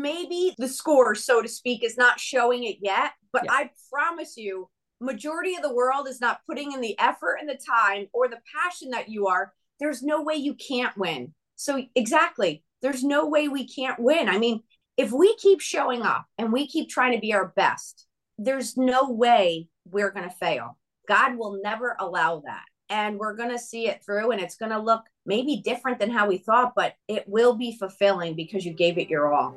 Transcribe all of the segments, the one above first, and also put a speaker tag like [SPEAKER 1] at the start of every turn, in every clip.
[SPEAKER 1] maybe the score, so to speak, is not showing it yet, but yeah. I promise you, majority of the world is not putting in the effort and the time or the passion that you are. There's no way you can't win. So exactly, there's no way we can't win. I mean, if we keep showing up and we keep trying to be our best, there's no way we're going to fail. God will never allow that. And we're going to see it through, and it's going to look maybe different than how we thought, but it will be fulfilling because you gave it your all.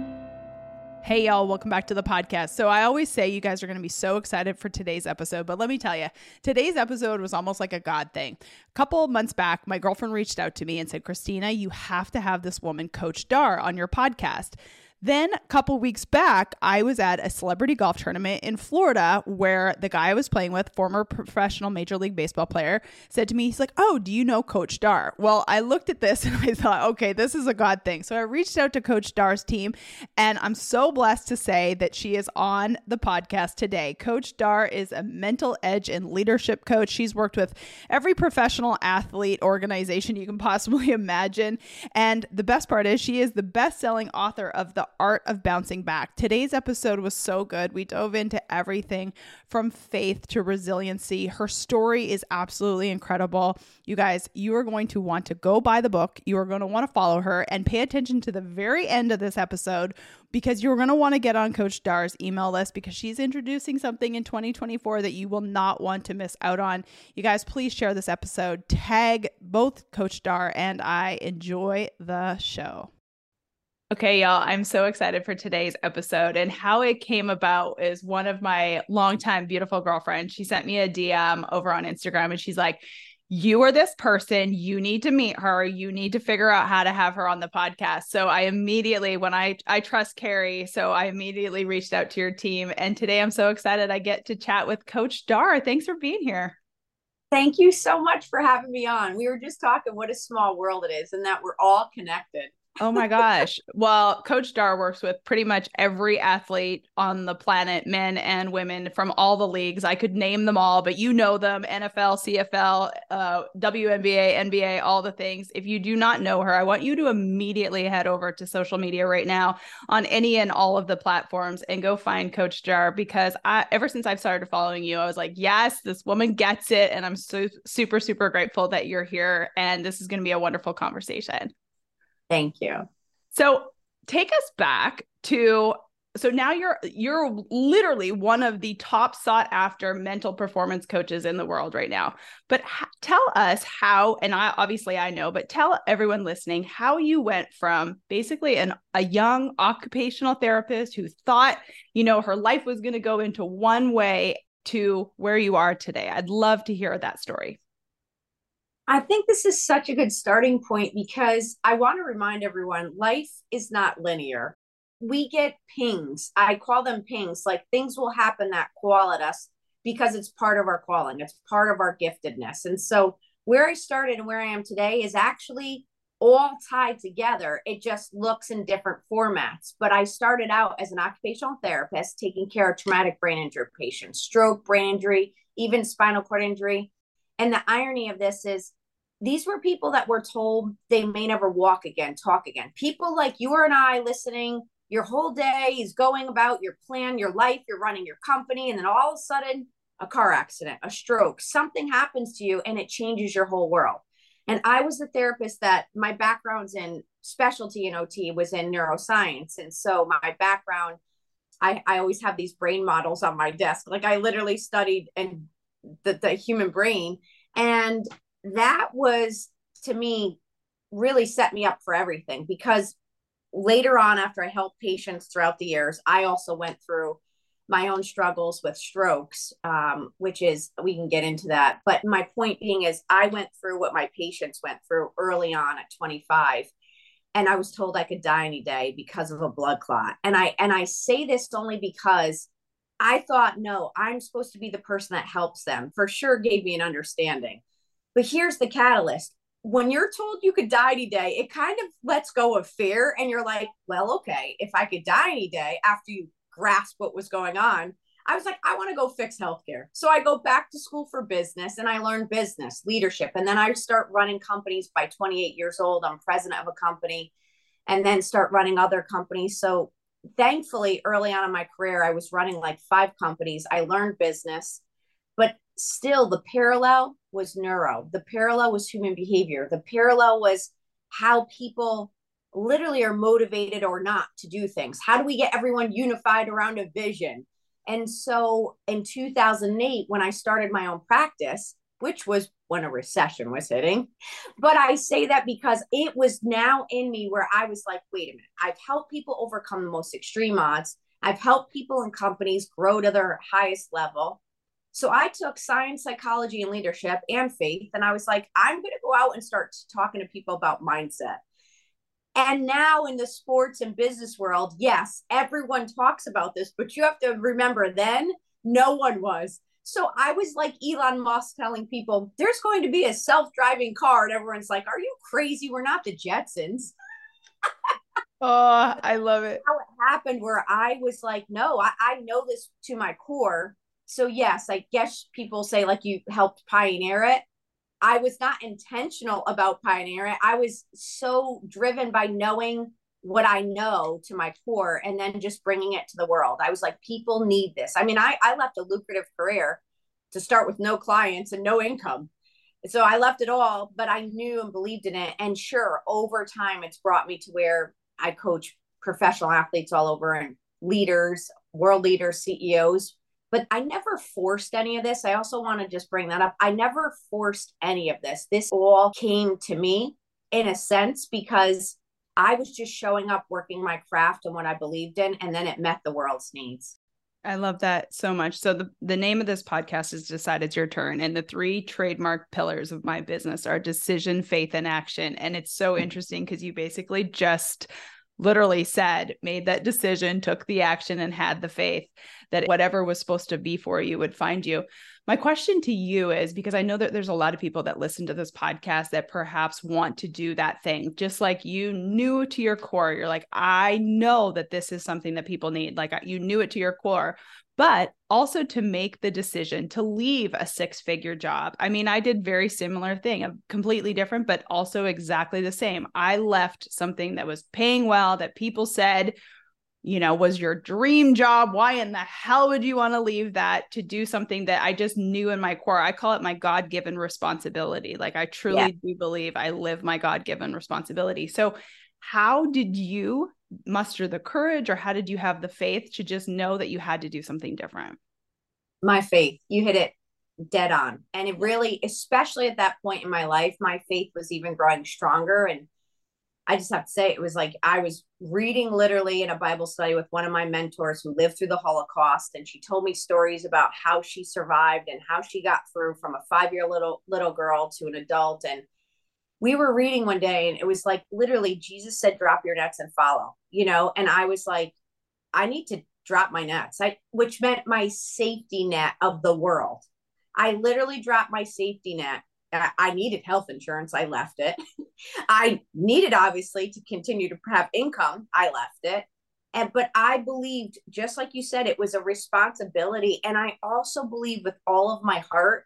[SPEAKER 2] Hey, y'all, welcome back to the podcast. So, I always say you guys are going to be so excited for today's episode, but let me tell you, today's episode was almost like a God thing. A couple months back, my girlfriend reached out to me and said, Christina, you have to have this woman, Coach Dar, on your podcast. Then a couple weeks back, I was at a celebrity golf tournament in Florida where the guy I was playing with, former professional Major League Baseball player, said to me, he's like, "Oh, do you know Coach Dar?" Well, I looked at this and I thought, "Okay, this is a god thing." So I reached out to Coach Dar's team, and I'm so blessed to say that she is on the podcast today. Coach Dar is a mental edge and leadership coach. She's worked with every professional athlete organization you can possibly imagine, and the best part is she is the best-selling author of the art of bouncing back. Today's episode was so good. We dove into everything from faith to resiliency. Her story is absolutely incredible. You guys, you are going to want to go buy the book. You are going to want to follow her and pay attention to the very end of this episode because you're going to want to get on Coach Dar's email list because she's introducing something in 2024 that you will not want to miss out on. You guys, please share this episode. Tag both Coach Dar and I. Enjoy the show. Okay, y'all, I'm so excited for today's episode. And how it came about is one of my longtime beautiful girlfriends. She sent me a DM over on Instagram and she's like, You are this person. You need to meet her. You need to figure out how to have her on the podcast. So I immediately, when I I trust Carrie, so I immediately reached out to your team. And today I'm so excited I get to chat with Coach Dar. Thanks for being here.
[SPEAKER 1] Thank you so much for having me on. We were just talking what a small world it is and that we're all connected.
[SPEAKER 2] Oh my gosh. Well, Coach Dar works with pretty much every athlete on the planet, men and women from all the leagues. I could name them all, but you know them NFL, CFL, uh, WNBA, NBA, all the things. If you do not know her, I want you to immediately head over to social media right now on any and all of the platforms and go find Coach Dar because I, ever since I've started following you, I was like, yes, this woman gets it. And I'm so super, super grateful that you're here. And this is going to be a wonderful conversation.
[SPEAKER 1] Thank you.
[SPEAKER 2] So take us back to so now you're you're literally one of the top sought after mental performance coaches in the world right now. But tell us how and i obviously i know but tell everyone listening how you went from basically an a young occupational therapist who thought you know her life was going to go into one way to where you are today. I'd love to hear that story
[SPEAKER 1] I think this is such a good starting point because I want to remind everyone life is not linear. We get pings. I call them pings, like things will happen that call at us because it's part of our calling, it's part of our giftedness. And so, where I started and where I am today is actually all tied together. It just looks in different formats. But I started out as an occupational therapist taking care of traumatic brain injury patients, stroke, brain injury, even spinal cord injury. And the irony of this is these were people that were told they may never walk again, talk again. People like you and I listening, your whole day is going about your plan, your life, you're running your company, and then all of a sudden, a car accident, a stroke, something happens to you and it changes your whole world. And I was the therapist that my background's in specialty in OT was in neuroscience. And so my background, I, I always have these brain models on my desk. Like I literally studied and the, the human brain. And that was to me really set me up for everything because later on after I helped patients throughout the years, I also went through my own struggles with strokes, um, which is, we can get into that. But my point being is, I went through what my patients went through early on at 25. And I was told I could die any day because of a blood clot. And I and I say this only because I thought, no, I'm supposed to be the person that helps them. For sure gave me an understanding. But here's the catalyst. When you're told you could die any day, it kind of lets go of fear. And you're like, well, okay, if I could die any day after you grasp what was going on, I was like, I want to go fix healthcare. So I go back to school for business and I learn business leadership. And then I start running companies by 28 years old. I'm president of a company and then start running other companies. So thankfully, early on in my career, I was running like five companies. I learned business, but still the parallel was neuro. The parallel was human behavior. The parallel was how people literally are motivated or not to do things. How do we get everyone unified around a vision? And so in 2008, when I started my own practice, which was when a recession was hitting, but I say that because it was now in me where I was like, wait a minute, I've helped people overcome the most extreme odds. I've helped people and companies grow to their highest level. So I took science, psychology, and leadership and faith, and I was like, I'm going to go out and start talking to people about mindset. And now in the sports and business world, yes, everyone talks about this, but you have to remember then no one was. So I was like Elon Musk telling people there's going to be a self driving car. And everyone's like, Are you crazy? We're not the Jetsons.
[SPEAKER 2] oh, I love it.
[SPEAKER 1] How it happened where I was like, No, I, I know this to my core. So, yes, I guess people say like you helped pioneer it. I was not intentional about pioneering. I was so driven by knowing what I know to my core and then just bringing it to the world. I was like, people need this. I mean, I, I left a lucrative career to start with no clients and no income. So I left it all, but I knew and believed in it. And sure, over time, it's brought me to where I coach professional athletes all over and leaders, world leaders, CEOs, but I never forced any of this. I also want to just bring that up. I never forced any of this. This all came to me in a sense because I was just showing up, working my craft and what I believed in, and then it met the world's needs.
[SPEAKER 2] I love that so much. So the, the name of this podcast is Decide It's Your Turn. And the three trademark pillars of my business are decision, faith, and action. And it's so mm. interesting because you basically just literally said, made that decision, took the action, and had the faith that whatever was supposed to be for you would find you. My question to you is because I know that there's a lot of people that listen to this podcast that perhaps want to do that thing, just like you knew to your core. You're like, I know that this is something that people need. Like uh, you knew it to your core, but also to make the decision to leave a six figure job. I mean, I did very similar thing, a completely different, but also exactly the same. I left something that was paying well that people said, you know, was your dream job. Why in the hell would you want to leave that to do something that I just knew in my core? I call it my God given responsibility. Like I truly yeah. do believe I live my God given responsibility. So, how did you muster the courage or how did you have the faith to just know that you had to do something different?
[SPEAKER 1] My faith. You hit it dead on. And it really, especially at that point in my life, my faith was even growing stronger. And I just have to say, it was like I was reading literally in a Bible study with one of my mentors who lived through the Holocaust. And she told me stories about how she survived and how she got through from a five year little little girl to an adult. And we were reading one day and it was like literally Jesus said, drop your nets and follow, you know? And I was like, I need to drop my nets, I, which meant my safety net of the world. I literally dropped my safety net. I needed health insurance. I left it. I needed obviously to continue to have income. I left it. And but I believed, just like you said, it was a responsibility. And I also believe with all of my heart,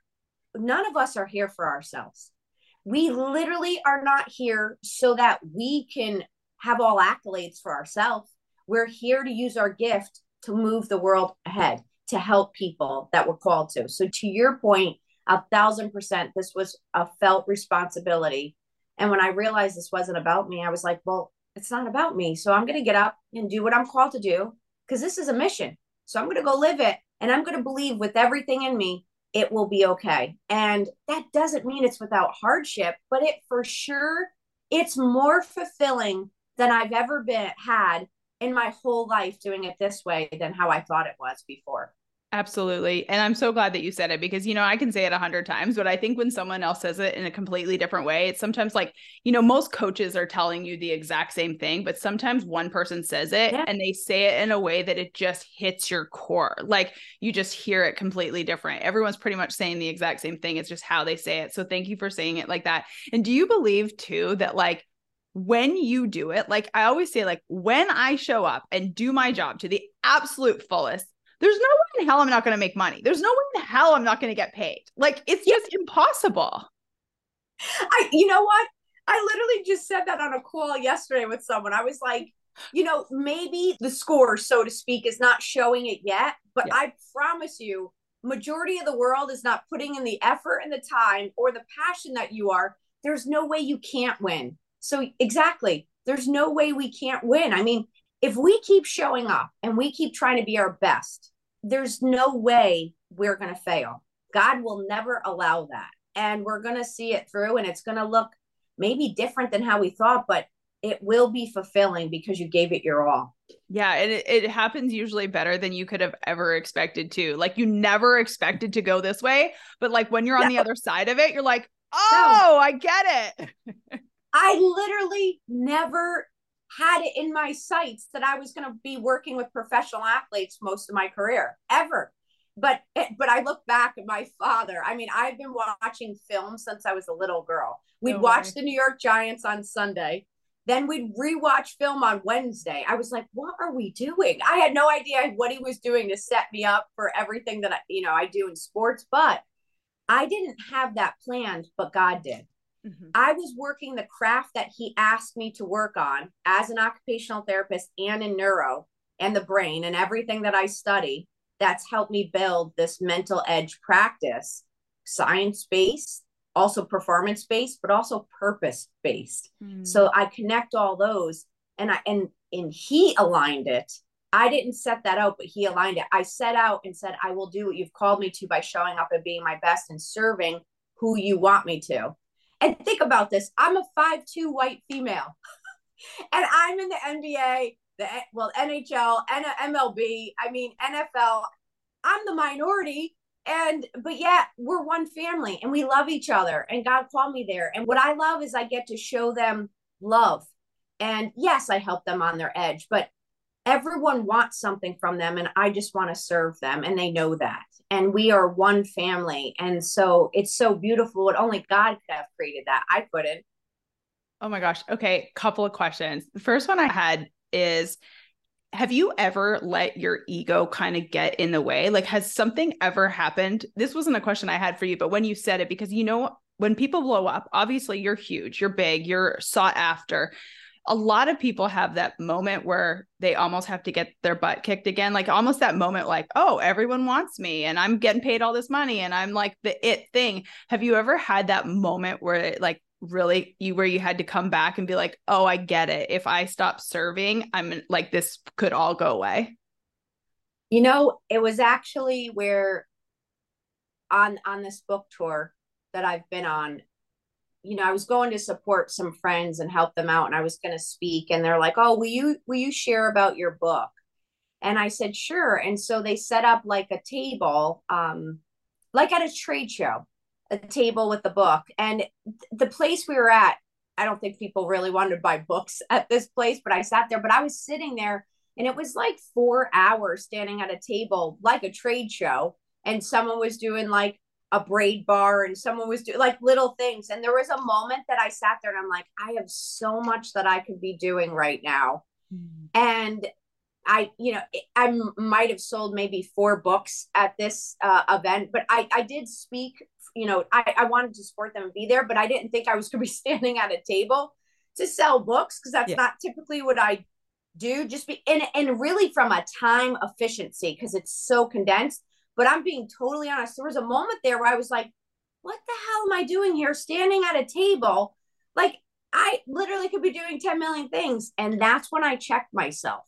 [SPEAKER 1] none of us are here for ourselves we literally are not here so that we can have all accolades for ourselves. We're here to use our gift to move the world ahead, to help people that we're called to. So, to your point, a thousand percent, this was a felt responsibility And when I realized this wasn't about me, I was like, well, it's not about me. So I'm going to get up and do what I'm called to do because this is a mission. So I'm going to go live it. And I'm going to believe with everything in me, it will be okay. And that doesn't mean it's without hardship, but it for sure, it's more fulfilling than I've ever been had in my whole life doing it this way than how I thought it was before.
[SPEAKER 2] Absolutely. And I'm so glad that you said it because, you know, I can say it a hundred times, but I think when someone else says it in a completely different way, it's sometimes like, you know, most coaches are telling you the exact same thing, but sometimes one person says it yeah. and they say it in a way that it just hits your core. Like you just hear it completely different. Everyone's pretty much saying the exact same thing. It's just how they say it. So thank you for saying it like that. And do you believe too that like, when you do it, like I always say, like when I show up and do my job to the absolute fullest, there's no way in hell I'm not going to make money. There's no way in hell I'm not going to get paid. Like it's just impossible.
[SPEAKER 1] I, you know what? I literally just said that on a call yesterday with someone. I was like, you know, maybe the score, so to speak, is not showing it yet, but yeah. I promise you, majority of the world is not putting in the effort and the time or the passion that you are. There's no way you can't win. So exactly, there's no way we can't win. I mean, if we keep showing up and we keep trying to be our best, there's no way we're going to fail. God will never allow that. And we're going to see it through and it's going to look maybe different than how we thought, but it will be fulfilling because you gave it your all.
[SPEAKER 2] Yeah, and it, it happens usually better than you could have ever expected to. Like you never expected to go this way, but like when you're on no. the other side of it, you're like, "Oh, no. I get it."
[SPEAKER 1] I literally never had it in my sights that I was going to be working with professional athletes most of my career ever. But eh, but I look back at my father. I mean, I've been watching film since I was a little girl. We'd no watch the New York Giants on Sunday. Then we'd rewatch film on Wednesday. I was like, what are we doing? I had no idea what he was doing to set me up for everything that I, you know, I do in sports, but I didn't have that planned, but God did. Mm-hmm. I was working the craft that he asked me to work on as an occupational therapist and in neuro and the brain and everything that I study that's helped me build this mental edge practice, science based, also performance based, but also purpose based. Mm-hmm. So I connect all those and I and and he aligned it. I didn't set that out, but he aligned it. I set out and said, I will do what you've called me to by showing up and being my best and serving who you want me to. And think about this I'm a five-two white female, and I'm in the NBA, the well, NHL, and MLB, I mean, NFL. I'm the minority. And, but yeah, we're one family and we love each other. And God called me there. And what I love is I get to show them love. And yes, I help them on their edge, but everyone wants something from them and I just want to serve them and they know that. And we are one family. And so it's so beautiful. And only God could have created that. I couldn't.
[SPEAKER 2] Oh my gosh. Okay. Couple of questions. The first one I had is have you ever let your ego kind of get in the way? Like, has something ever happened? This wasn't a question I had for you, but when you said it, because you know, when people blow up, obviously you're huge, you're big, you're sought after a lot of people have that moment where they almost have to get their butt kicked again like almost that moment like oh everyone wants me and i'm getting paid all this money and i'm like the it thing. Have you ever had that moment where it, like really you where you had to come back and be like oh i get it. If i stop serving i'm like this could all go away
[SPEAKER 1] you know it was actually where on on this book tour that i've been on you know, I was going to support some friends and help them out and I was going to speak and they're like, "Oh, will you will you share about your book?" And I said, "Sure." And so they set up like a table um like at a trade show, a table with the book. And the place we were at, I don't think people really wanted to buy books at this place, but I sat there, but I was sitting there and it was like 4 hours standing at a table like a trade show and someone was doing like a braid bar and someone was doing like little things. And there was a moment that I sat there and I'm like, I have so much that I could be doing right now. Mm-hmm. And I, you know, I might have sold maybe four books at this uh, event, but I, I did speak, you know, I, I wanted to support them and be there, but I didn't think I was going to be standing at a table to sell books because that's yeah. not typically what I do. Just be, and, and really from a time efficiency because it's so condensed. But I'm being totally honest. There was a moment there where I was like, what the hell am I doing here standing at a table? Like, I literally could be doing 10 million things. And that's when I checked myself.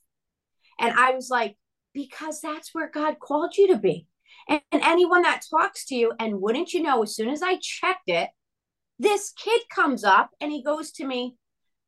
[SPEAKER 1] And I was like, because that's where God called you to be. And, and anyone that talks to you, and wouldn't you know, as soon as I checked it, this kid comes up and he goes to me,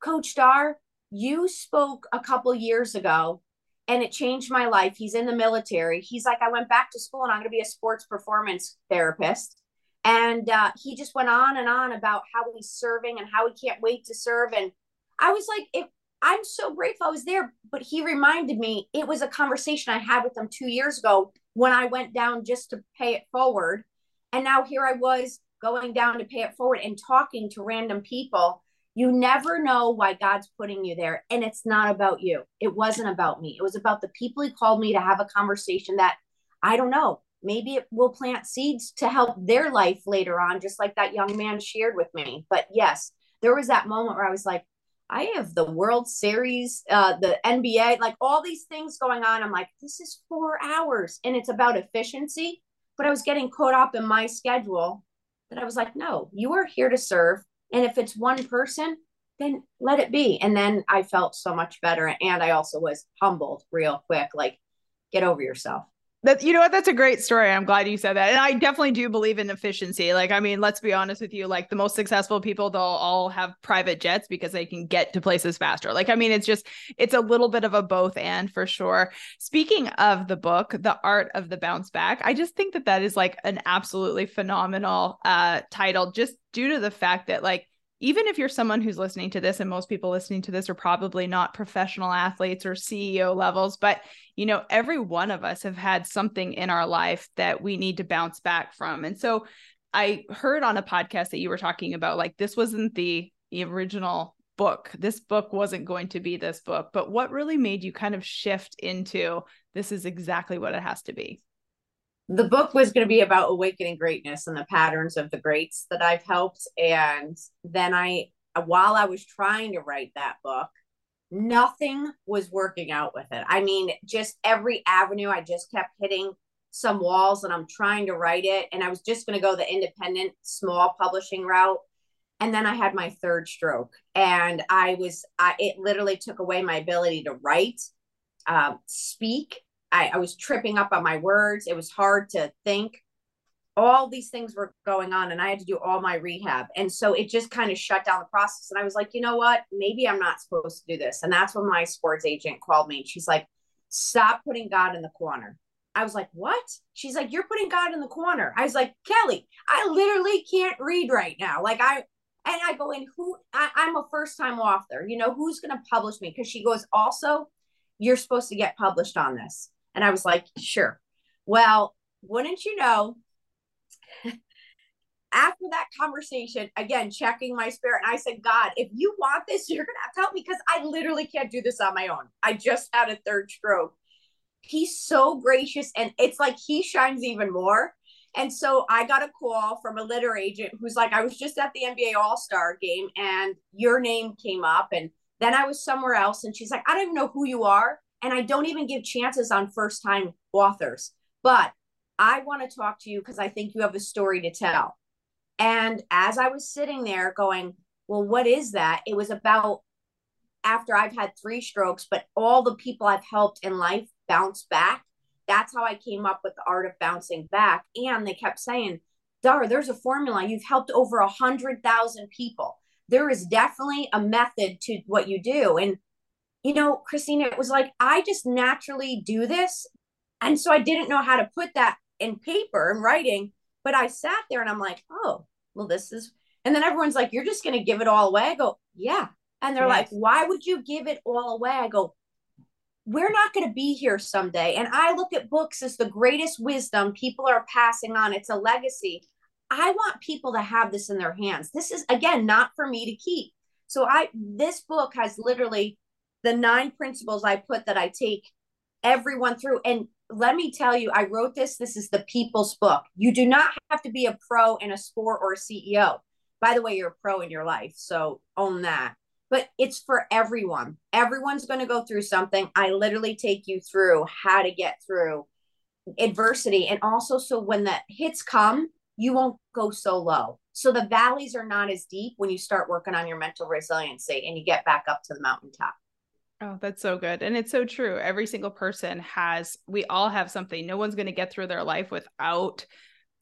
[SPEAKER 1] Coach Dar, you spoke a couple years ago and it changed my life. He's in the military. He's like, I went back to school and I'm going to be a sports performance therapist. And uh, he just went on and on about how he's serving and how he can't wait to serve. And I was like, if I'm so grateful I was there, but he reminded me it was a conversation I had with him two years ago when I went down just to pay it forward. And now here I was going down to pay it forward and talking to random people. You never know why God's putting you there. And it's not about you. It wasn't about me. It was about the people he called me to have a conversation that I don't know. Maybe it will plant seeds to help their life later on, just like that young man shared with me. But yes, there was that moment where I was like, I have the World Series, uh, the NBA, like all these things going on. I'm like, this is four hours and it's about efficiency. But I was getting caught up in my schedule that I was like, no, you are here to serve. And if it's one person, then let it be. And then I felt so much better. And I also was humbled real quick like, get over yourself.
[SPEAKER 2] That you know what? That's a great story. I'm glad you said that. And I definitely do believe in efficiency. Like, I mean, let's be honest with you. Like the most successful people, they'll all have private jets because they can get to places faster. Like, I mean, it's just it's a little bit of a both and for sure. Speaking of the book, The Art of the Bounce Back, I just think that that is like an absolutely phenomenal uh title, just due to the fact that like even if you're someone who's listening to this and most people listening to this are probably not professional athletes or CEO levels but you know every one of us have had something in our life that we need to bounce back from. And so I heard on a podcast that you were talking about like this wasn't the original book. This book wasn't going to be this book. But what really made you kind of shift into this is exactly what it has to be
[SPEAKER 1] the book was going to be about awakening greatness and the patterns of the greats that I've helped. And then I, while I was trying to write that book, nothing was working out with it. I mean, just every avenue, I just kept hitting some walls and I'm trying to write it. And I was just going to go the independent, small publishing route. And then I had my third stroke and I was, I, it literally took away my ability to write, uh, speak, I, I was tripping up on my words. It was hard to think. All these things were going on, and I had to do all my rehab. And so it just kind of shut down the process. And I was like, you know what? Maybe I'm not supposed to do this. And that's when my sports agent called me. She's like, stop putting God in the corner. I was like, what? She's like, you're putting God in the corner. I was like, Kelly, I literally can't read right now. Like, I, and I go in, who, I, I'm a first time author, you know, who's going to publish me? Because she goes, also, you're supposed to get published on this. And I was like, sure. Well, wouldn't you know, after that conversation, again, checking my spirit, and I said, God, if you want this, you're going to have to help me because I literally can't do this on my own. I just had a third stroke. He's so gracious, and it's like he shines even more. And so I got a call from a litter agent who's like, I was just at the NBA All Star game and your name came up. And then I was somewhere else. And she's like, I don't even know who you are. And I don't even give chances on first time authors. But I want to talk to you because I think you have a story to tell. And as I was sitting there going, well, what is that? It was about after I've had three strokes, but all the people I've helped in life bounce back. That's how I came up with the art of bouncing back. And they kept saying, Dar, there's a formula. You've helped over a hundred thousand people. There is definitely a method to what you do. And you know, Christina, it was like I just naturally do this. And so I didn't know how to put that in paper and writing, but I sat there and I'm like, oh, well, this is, and then everyone's like, you're just going to give it all away. I go, yeah. And they're yes. like, why would you give it all away? I go, we're not going to be here someday. And I look at books as the greatest wisdom people are passing on. It's a legacy. I want people to have this in their hands. This is, again, not for me to keep. So I, this book has literally the nine principles I put that I take everyone through. And let me tell you, I wrote this. This is the people's book. You do not have to be a pro in a sport or a CEO. By the way, you're a pro in your life. So own that. But it's for everyone. Everyone's going to go through something. I literally take you through how to get through adversity. And also, so when the hits come, you won't go so low. So the valleys are not as deep when you start working on your mental resiliency and you get back up to the mountaintop.
[SPEAKER 2] Oh, that's so good. And it's so true. Every single person has, we all have something. No one's going to get through their life without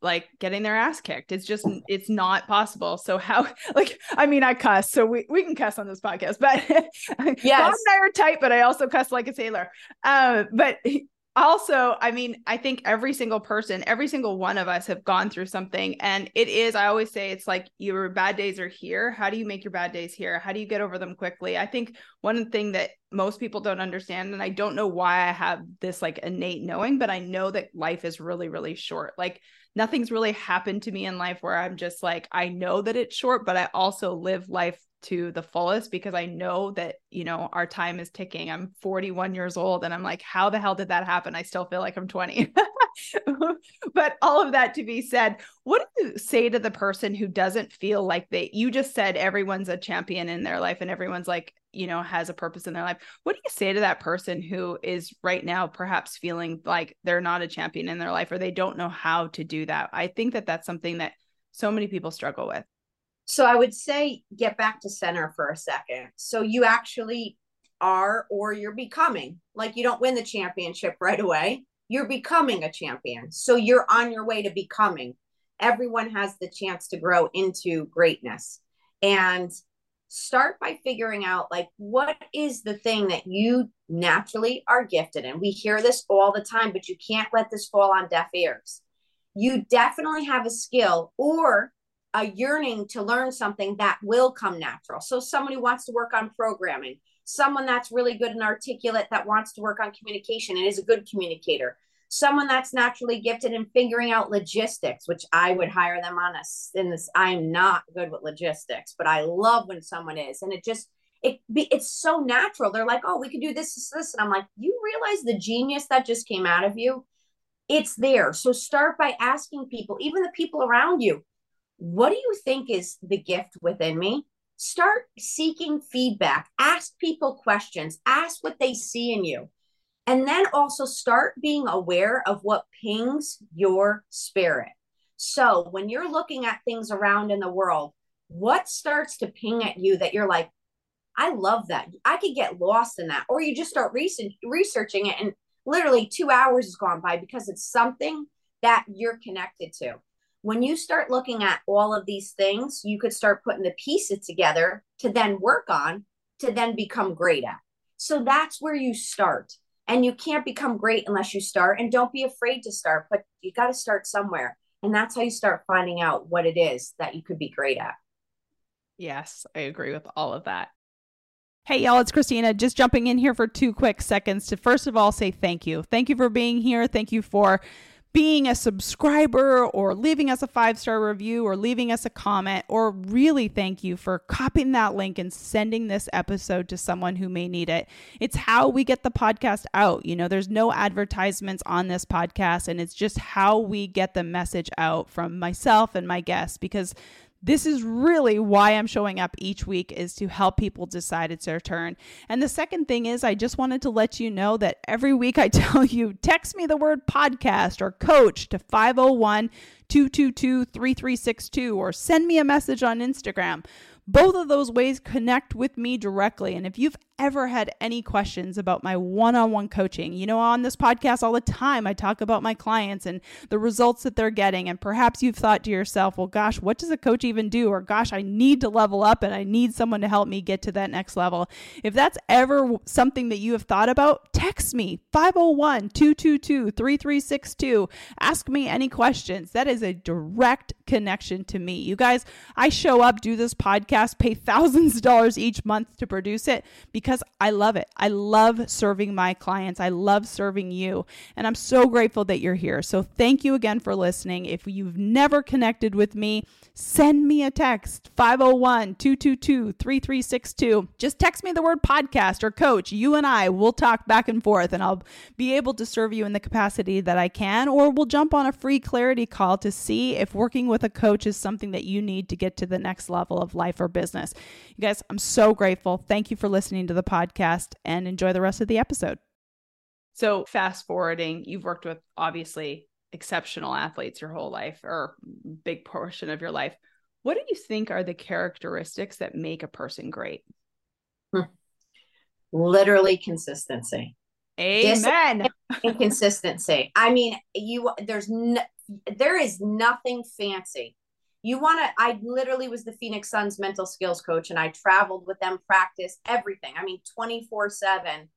[SPEAKER 2] like getting their ass kicked. It's just it's not possible. So how like I mean I cuss, so we, we can cuss on this podcast, but
[SPEAKER 1] yes. Bob
[SPEAKER 2] and I are tight, but I also cuss like a sailor. Uh, but also, I mean, I think every single person, every single one of us have gone through something. And it is, I always say it's like your bad days are here. How do you make your bad days here? How do you get over them quickly? I think one thing that most people don't understand, and I don't know why I have this like innate knowing, but I know that life is really, really short. Like nothing's really happened to me in life where I'm just like, I know that it's short, but I also live life to the fullest because I know that, you know, our time is ticking. I'm 41 years old and I'm like, how the hell did that happen? I still feel like I'm 20. but all of that to be said, what do you say to the person who doesn't feel like they, you just said everyone's a champion in their life and everyone's like, you know, has a purpose in their life. What do you say to that person who is right now perhaps feeling like they're not a champion in their life or they don't know how to do that? I think that that's something that so many people struggle with.
[SPEAKER 1] So I would say get back to center for a second. So you actually are or you're becoming like you don't win the championship right away. You're becoming a champion. So you're on your way to becoming. Everyone has the chance to grow into greatness. And start by figuring out like what is the thing that you naturally are gifted in. We hear this all the time, but you can't let this fall on deaf ears. You definitely have a skill or a yearning to learn something that will come natural. So somebody wants to work on programming, someone that's really good and articulate that wants to work on communication and is a good communicator someone that's naturally gifted in figuring out logistics, which I would hire them on us in this. I am not good with logistics, but I love when someone is. And it just, it be, it's so natural. They're like, oh, we could do this, this, this. And I'm like, you realize the genius that just came out of you? It's there. So start by asking people, even the people around you, what do you think is the gift within me? Start seeking feedback. Ask people questions. Ask what they see in you and then also start being aware of what pings your spirit. So when you're looking at things around in the world, what starts to ping at you that you're like, I love that. I could get lost in that. Or you just start research, researching it and literally two hours has gone by because it's something that you're connected to. When you start looking at all of these things, you could start putting the pieces together to then work on, to then become great at. So that's where you start and you can't become great unless you start and don't be afraid to start but you got to start somewhere and that's how you start finding out what it is that you could be great at
[SPEAKER 2] yes i agree with all of that Hey, y'all, it's Christina. Just jumping in here for two quick seconds to first of all say thank you. Thank you for being here. Thank you for being a subscriber or leaving us a five star review or leaving us a comment, or really thank you for copying that link and sending this episode to someone who may need it. It's how we get the podcast out. You know, there's no advertisements on this podcast, and it's just how we get the message out from myself and my guests because this is really why I'm showing up each week is to help people decide it's their turn. And the second thing is I just wanted to let you know that every week I tell you text me the word podcast or coach to 501 222 3362 or send me a message on Instagram. Both of those ways connect with me directly. And if you've ever had any questions about my one on one coaching, you know, on this podcast all the time, I talk about my clients and the results that they're getting. And perhaps you've thought to yourself, well, gosh, what does a coach even do? Or gosh, I need to level up and I need someone to help me get to that next level. If that's ever something that you have thought about, text me 501 222 3362. Ask me any questions. That is a direct connection to me. You guys, I show up, do this podcast, pay thousands of dollars each month to produce it because I love it. I love serving my clients. I love serving you. And I'm so grateful that you're here. So thank you again for listening. If you've never connected with me, send me a text 501 222 3362. Just text me the word podcast or coach. You and I will talk back and forth, and I'll be able to serve you in the capacity that I can, or we'll jump on a free clarity call to see if working with a coach is something that you need to get to the next level of life or business. You guys, I'm so grateful. Thank you for listening to the podcast and enjoy the rest of the episode. So, fast forwarding, you've worked with obviously exceptional athletes your whole life or big portion of your life What do you think are the characteristics that make a person great?
[SPEAKER 1] Hmm. Literally consistency.
[SPEAKER 2] Amen.
[SPEAKER 1] Inconsistency. I mean, you there's no, there is nothing fancy. You want to I literally was the Phoenix Suns mental skills coach and I traveled with them practice everything. I mean 24/7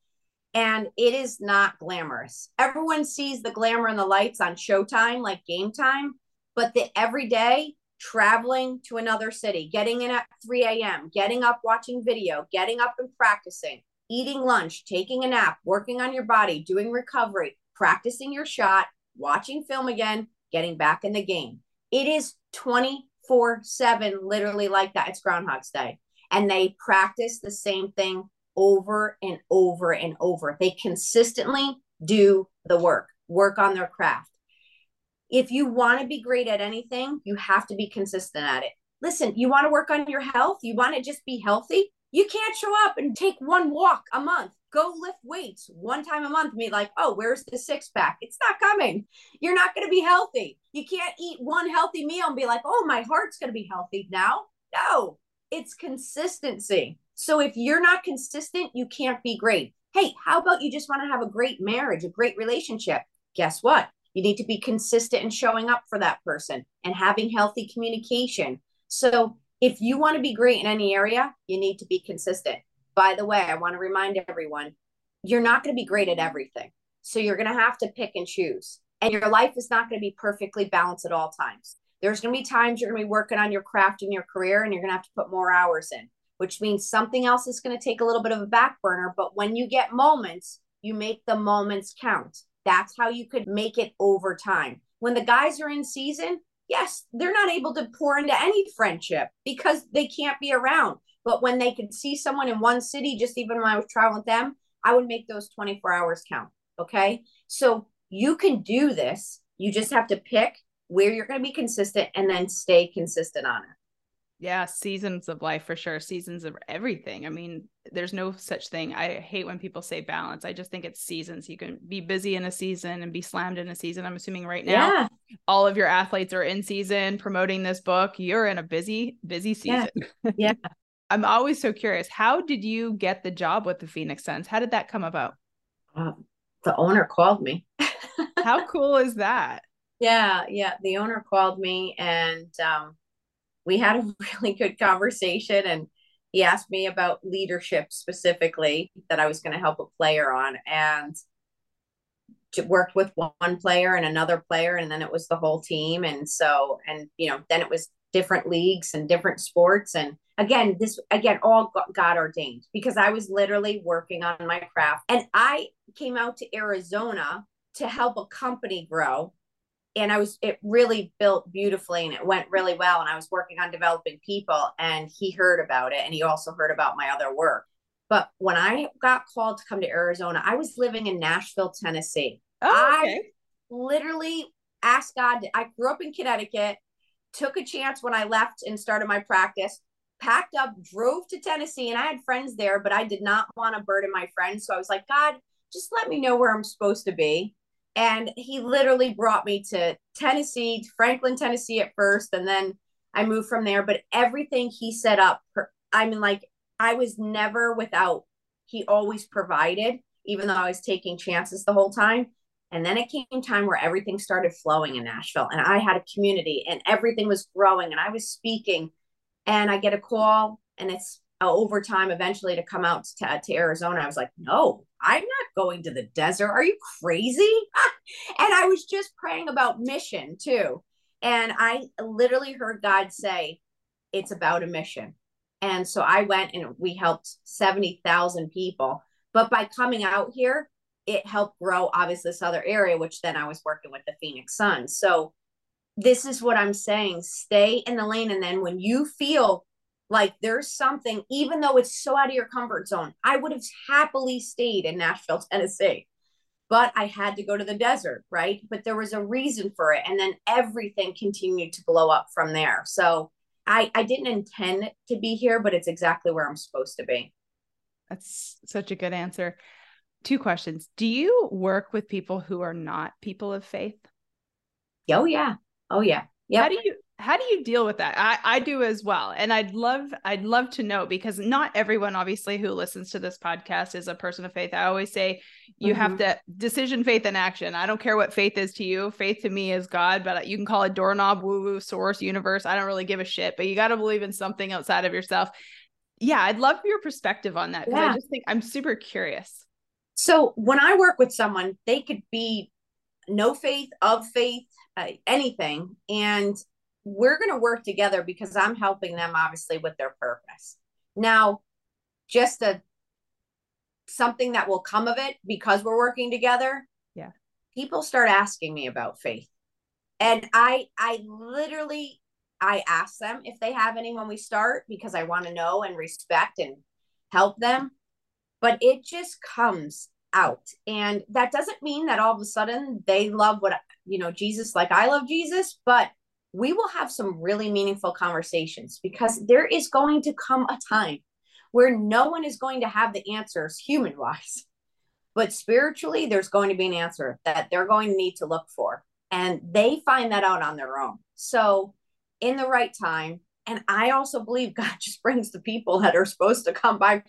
[SPEAKER 1] and it is not glamorous. Everyone sees the glamour and the lights on Showtime like game time, but the every day traveling to another city, getting in at 3 a.m., getting up, watching video, getting up and practicing, eating lunch, taking a nap, working on your body, doing recovery, practicing your shot, watching film again, getting back in the game. It is 24 7, literally like that. It's Groundhog's Day. And they practice the same thing over and over and over. They consistently do the work, work on their craft. If you want to be great at anything, you have to be consistent at it. Listen, you want to work on your health, you want to just be healthy, you can't show up and take one walk a month. Go lift weights one time a month. Be like, oh, where's the six pack? It's not coming. You're not going to be healthy. You can't eat one healthy meal and be like, oh, my heart's going to be healthy now. No, it's consistency. So if you're not consistent, you can't be great. Hey, how about you just want to have a great marriage, a great relationship? Guess what? You need to be consistent in showing up for that person and having healthy communication. So if you want to be great in any area, you need to be consistent. By the way, I want to remind everyone you're not going to be great at everything. So you're going to have to pick and choose. And your life is not going to be perfectly balanced at all times. There's going to be times you're going to be working on your craft and your career, and you're going to have to put more hours in, which means something else is going to take a little bit of a back burner. But when you get moments, you make the moments count. That's how you could make it over time. When the guys are in season, yes, they're not able to pour into any friendship because they can't be around. But when they could see someone in one city, just even when I was traveling with them, I would make those 24 hours count. Okay. So you can do this. You just have to pick where you're going to be consistent and then stay consistent on it.
[SPEAKER 2] Yeah, seasons of life for sure. Seasons of everything. I mean, there's no such thing. I hate when people say balance. I just think it's seasons. You can be busy in a season and be slammed in a season. I'm assuming right now yeah. all of your athletes are in season promoting this book. You're in a busy, busy season.
[SPEAKER 1] Yeah. yeah.
[SPEAKER 2] I'm always so curious. How did you get the job with the Phoenix Suns? How did that come about?
[SPEAKER 1] Um, the owner called me.
[SPEAKER 2] How cool is that?
[SPEAKER 1] Yeah, yeah. The owner called me and um, we had a really good conversation and he asked me about leadership specifically that I was going to help a player on and worked with one player and another player and then it was the whole team and so and you know then it was different leagues and different sports and again this again all god ordained because i was literally working on my craft and i came out to arizona to help a company grow and I was it really built beautifully and it went really well and I was working on developing people and he heard about it and he also heard about my other work. But when I got called to come to Arizona, I was living in Nashville, Tennessee.
[SPEAKER 2] Oh, okay.
[SPEAKER 1] I literally asked God, I grew up in Connecticut, took a chance when I left and started my practice, packed up, drove to Tennessee, and I had friends there, but I did not want to burden my friends. So I was like, God, just let me know where I'm supposed to be and he literally brought me to Tennessee, Franklin, Tennessee at first, and then I moved from there. But everything he set up, I mean, like I was never without. He always provided, even though I was taking chances the whole time. And then it came time where everything started flowing in Nashville, and I had a community, and everything was growing, and I was speaking, and I get a call, and it's over time eventually to come out to, to Arizona. I was like, no, I'm not going to the desert. Are you crazy? and I was just praying about mission too. And I literally heard God say, it's about a mission. And so I went and we helped 70,000 people. But by coming out here, it helped grow obviously this other area, which then I was working with the Phoenix Suns. So this is what I'm saying stay in the lane. And then when you feel like there's something, even though it's so out of your comfort zone, I would have happily stayed in Nashville, Tennessee, but I had to go to the desert, right? But there was a reason for it. And then everything continued to blow up from there. So I, I didn't intend to be here, but it's exactly where I'm supposed to be.
[SPEAKER 2] That's such a good answer. Two questions. Do you work with people who are not people of faith?
[SPEAKER 1] Oh, yeah. Oh, yeah.
[SPEAKER 2] Yep. How do you how do you deal with that? I, I do as well. And I'd love, I'd love to know because not everyone obviously who listens to this podcast is a person of faith. I always say you mm-hmm. have to decision, faith, and action. I don't care what faith is to you. Faith to me is God, but you can call it doorknob, woo-woo, source, universe. I don't really give a shit, but you got to believe in something outside of yourself. Yeah, I'd love your perspective on that. Yeah. I just think I'm super curious.
[SPEAKER 1] So when I work with someone, they could be no faith, of faith, uh, anything. And we're going to work together because I'm helping them obviously with their purpose. Now, just a something that will come of it because we're working together.
[SPEAKER 2] Yeah.
[SPEAKER 1] People start asking me about faith. And I I literally I ask them if they have any when we start because I want to know and respect and help them. But it just comes out. And that doesn't mean that all of a sudden they love what you know Jesus like I love Jesus, but we will have some really meaningful conversations because there is going to come a time where no one is going to have the answers human wise. But spiritually, there's going to be an answer that they're going to need to look for. And they find that out on their own. So, in the right time, and I also believe God just brings the people that are supposed to come by.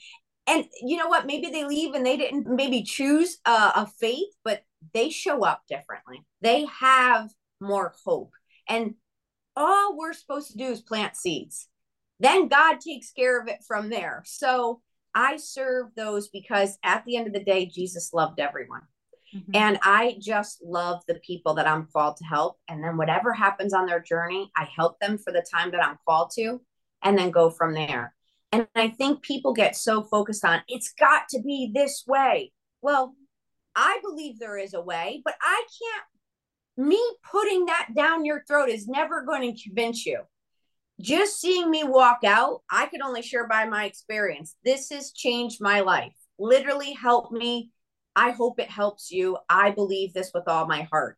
[SPEAKER 1] And you know what? Maybe they leave and they didn't maybe choose a, a faith, but they show up differently. They have more hope. And all we're supposed to do is plant seeds. Then God takes care of it from there. So I serve those because at the end of the day, Jesus loved everyone. Mm-hmm. And I just love the people that I'm called to help. And then whatever happens on their journey, I help them for the time that I'm called to and then go from there. And I think people get so focused on it's got to be this way. Well, I believe there is a way, but I can't me putting that down your throat is never going to convince you. Just seeing me walk out, I could only share by my experience. This has changed my life, literally helped me. I hope it helps you. I believe this with all my heart.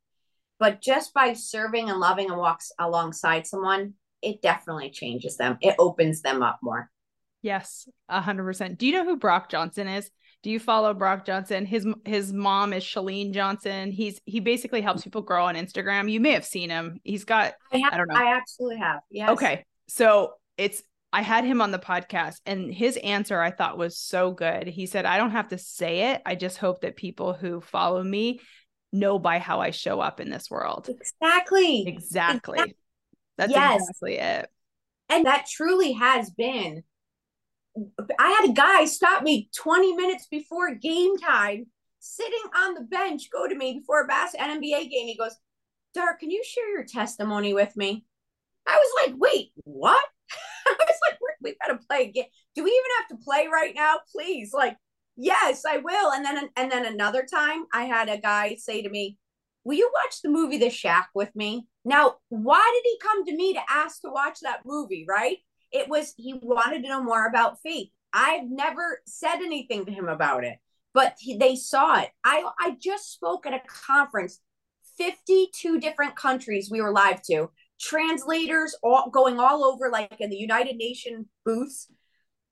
[SPEAKER 1] But just by serving and loving and walks alongside someone, it definitely changes them. It opens them up more.
[SPEAKER 2] Yes, a hundred percent. Do you know who Brock Johnson is? Do you follow Brock Johnson? His his mom is Chalene Johnson. He's he basically helps people grow on Instagram. You may have seen him. He's got
[SPEAKER 1] I, have,
[SPEAKER 2] I don't know.
[SPEAKER 1] I absolutely have. Yeah.
[SPEAKER 2] Okay. So it's I had him on the podcast and his answer I thought was so good. He said, I don't have to say it. I just hope that people who follow me know by how I show up in this world.
[SPEAKER 1] Exactly.
[SPEAKER 2] Exactly. exactly. That's yes. exactly it.
[SPEAKER 1] And that truly has been I had a guy stop me 20 minutes before game time, sitting on the bench, go to me before a bass NBA game. He goes, Dar, can you share your testimony with me? I was like, wait, what? I was like, we've got to play again. Do we even have to play right now? Please. Like, yes, I will. And then and then another time I had a guy say to me, Will you watch the movie The Shack with me? Now, why did he come to me to ask to watch that movie, right? It was he wanted to know more about faith. I've never said anything to him about it, but he, they saw it. I I just spoke at a conference, 52 different countries we were live to, translators all going all over like in the United Nation booths.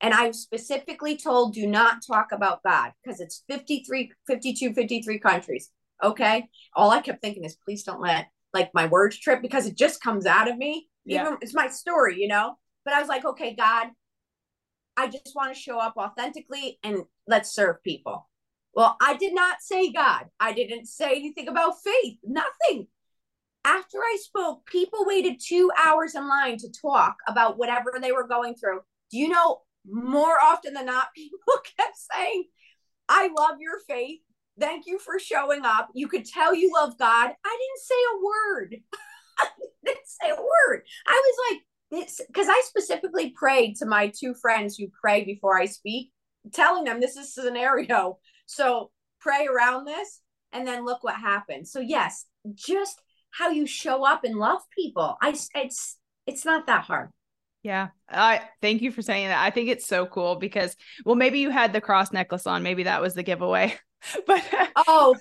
[SPEAKER 1] And I specifically told do not talk about God because it's 53 52 53 countries. Okay? All I kept thinking is please don't let like my words trip because it just comes out of me. Yeah. Even it's my story, you know. But I was like, okay, God, I just want to show up authentically and let's serve people. Well, I did not say God. I didn't say anything about faith, nothing. After I spoke, people waited two hours in line to talk about whatever they were going through. Do you know, more often than not, people kept saying, I love your faith. Thank you for showing up. You could tell you love God. I didn't say a word. I didn't say a word. I was like, because I specifically prayed to my two friends who pray before I speak, telling them this is a scenario. So pray around this and then look what happens. So yes, just how you show up and love people. I it's it's not that hard.
[SPEAKER 2] Yeah. I thank you for saying that. I think it's so cool because well maybe you had the cross necklace on. Maybe that was the giveaway. but
[SPEAKER 1] Oh,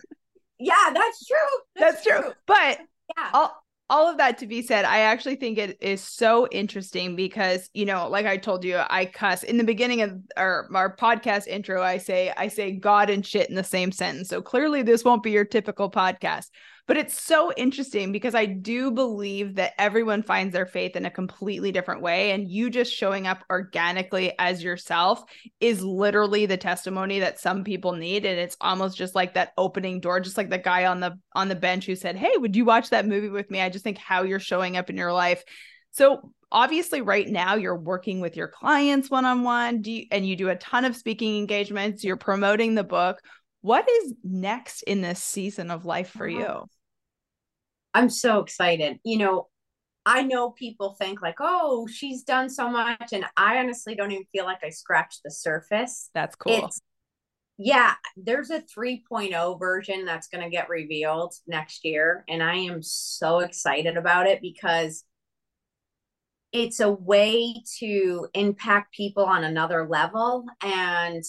[SPEAKER 1] yeah, that's true.
[SPEAKER 2] That's, that's true. true. But yeah. I'll all of that to be said, I actually think it is so interesting because, you know, like I told you, I cuss in the beginning of our, our podcast intro. I say, I say God and shit in the same sentence. So clearly this won't be your typical podcast, But it's so interesting because I do believe that everyone finds their faith in a completely different way. And you just showing up organically as yourself is literally the testimony that some people need. And it's almost just like that opening door, just like the guy on the on the bench who said, Hey, would you watch that movie with me? I just think how you're showing up in your life. So obviously right now you're working with your clients one-on-one do you, and you do a ton of speaking engagements you're promoting the book what is next in this season of life for you
[SPEAKER 1] I'm so excited. You know, I know people think like, oh, she's done so much. And I honestly don't even feel like I scratched the surface.
[SPEAKER 2] That's cool. It's,
[SPEAKER 1] yeah, there's a 3.0 version that's going to get revealed next year. And I am so excited about it because it's a way to impact people on another level and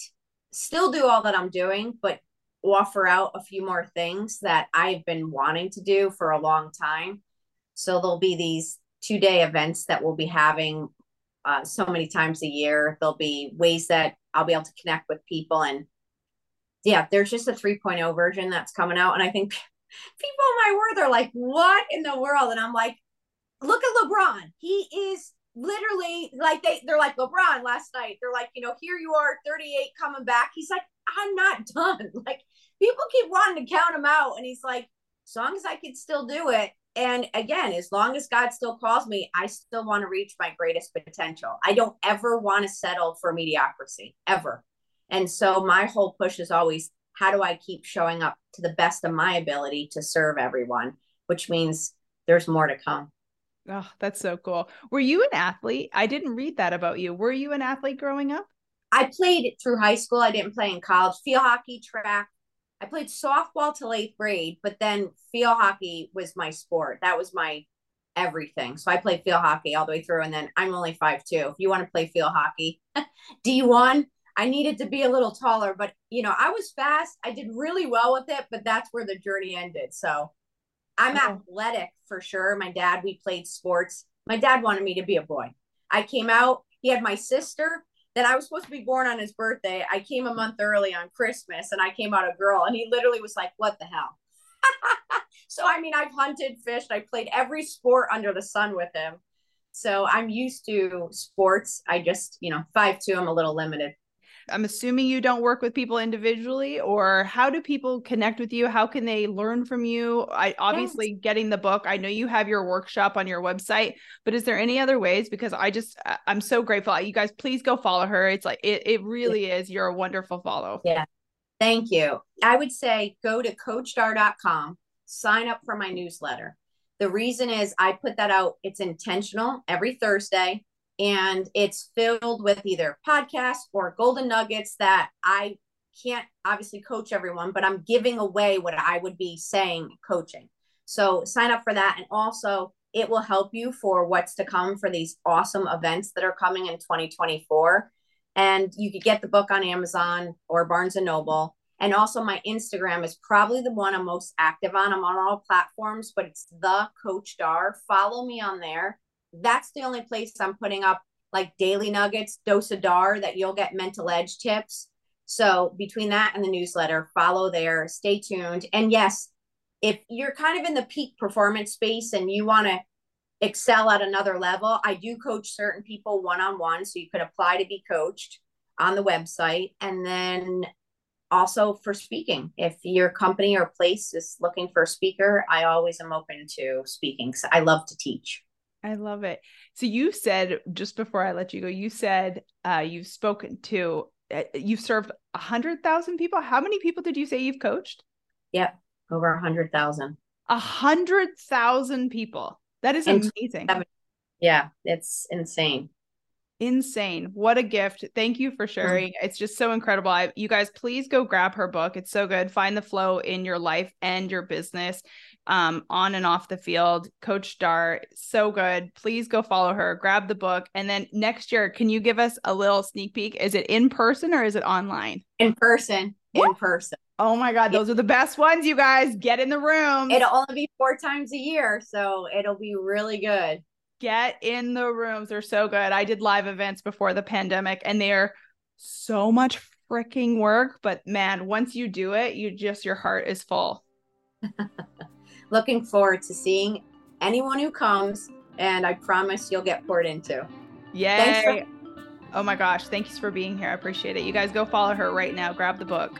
[SPEAKER 1] still do all that I'm doing, but offer out a few more things that I've been wanting to do for a long time. So there'll be these two day events that we'll be having uh, so many times a year. There'll be ways that I'll be able to connect with people. And yeah, there's just a 3.0 version that's coming out. And I think people in my word are like, what in the world? And I'm like, look at LeBron. He is literally like they they're like LeBron last night. They're like, you know, here you are, 38 coming back. He's like, I'm not done. Like people keep wanting to count him out. And he's like, as long as I can still do it. And again, as long as God still calls me, I still want to reach my greatest potential. I don't ever want to settle for mediocrity, ever. And so my whole push is always how do I keep showing up to the best of my ability to serve everyone, which means there's more to come.
[SPEAKER 2] Oh, that's so cool. Were you an athlete? I didn't read that about you. Were you an athlete growing up?
[SPEAKER 1] I played through high school. I didn't play in college. Field hockey, track. I played softball till eighth grade, but then field hockey was my sport. That was my everything. So I played field hockey all the way through. And then I'm only five two. If you want to play field hockey, D1, I needed to be a little taller, but you know, I was fast. I did really well with it, but that's where the journey ended. So I'm oh. athletic for sure. My dad, we played sports. My dad wanted me to be a boy. I came out, he had my sister that I was supposed to be born on his birthday. I came a month early on Christmas and I came out a girl and he literally was like, What the hell? so I mean I've hunted, fished, I played every sport under the sun with him. So I'm used to sports. I just, you know, five two, I'm a little limited.
[SPEAKER 2] I'm assuming you don't work with people individually, or how do people connect with you? How can they learn from you? I obviously yes. getting the book. I know you have your workshop on your website, but is there any other ways? Because I just I'm so grateful. You guys, please go follow her. It's like it it really is. You're a wonderful follow.
[SPEAKER 1] Yeah. Thank you. I would say go to coachdar.com, sign up for my newsletter. The reason is I put that out, it's intentional every Thursday and it's filled with either podcasts or golden nuggets that I can't obviously coach everyone, but I'm giving away what I would be saying coaching. So sign up for that. And also, it will help you for what's to come for these awesome events that are coming in 2024. And you could get the book on Amazon or Barnes and Noble. And also, my Instagram is probably the one I'm most active on. I'm on all platforms, but it's the Coach Dar. Follow me on there that's the only place I'm putting up like daily nuggets, dose of dar that you'll get mental edge tips. So between that and the newsletter, follow there, stay tuned. And yes, if you're kind of in the peak performance space and you want to excel at another level, I do coach certain people one on one. So you could apply to be coached on the website. And then also for speaking, if your company or place is looking for a speaker, I always am open to speaking. So I love to teach.
[SPEAKER 2] I love it. So you said just before I let you go, you said uh, you've spoken to, uh, you've served a hundred thousand people. How many people did you say you've coached?
[SPEAKER 1] Yep, over a hundred thousand.
[SPEAKER 2] A hundred thousand people. That is and amazing.
[SPEAKER 1] Yeah, it's insane
[SPEAKER 2] insane. What a gift. Thank you for mm. sharing. It's just so incredible. I, you guys please go grab her book. It's so good. Find the flow in your life and your business um, on and off the field. Coach dar so good. Please go follow her. Grab the book. And then next year can you give us a little sneak peek? Is it in person or is it online?
[SPEAKER 1] In person. In person.
[SPEAKER 2] Oh my god those are the best ones you guys. Get in the room
[SPEAKER 1] it'll only be four times a year so it'll be really good
[SPEAKER 2] get in the rooms. They're so good. I did live events before the pandemic and they're so much freaking work. But man, once you do it, you just, your heart is full.
[SPEAKER 1] looking forward to seeing anyone who comes, and I promise you'll get poured into.
[SPEAKER 2] Yay. For- oh my gosh. Thanks for being here. I appreciate it. You guys go follow her right now. Grab the book.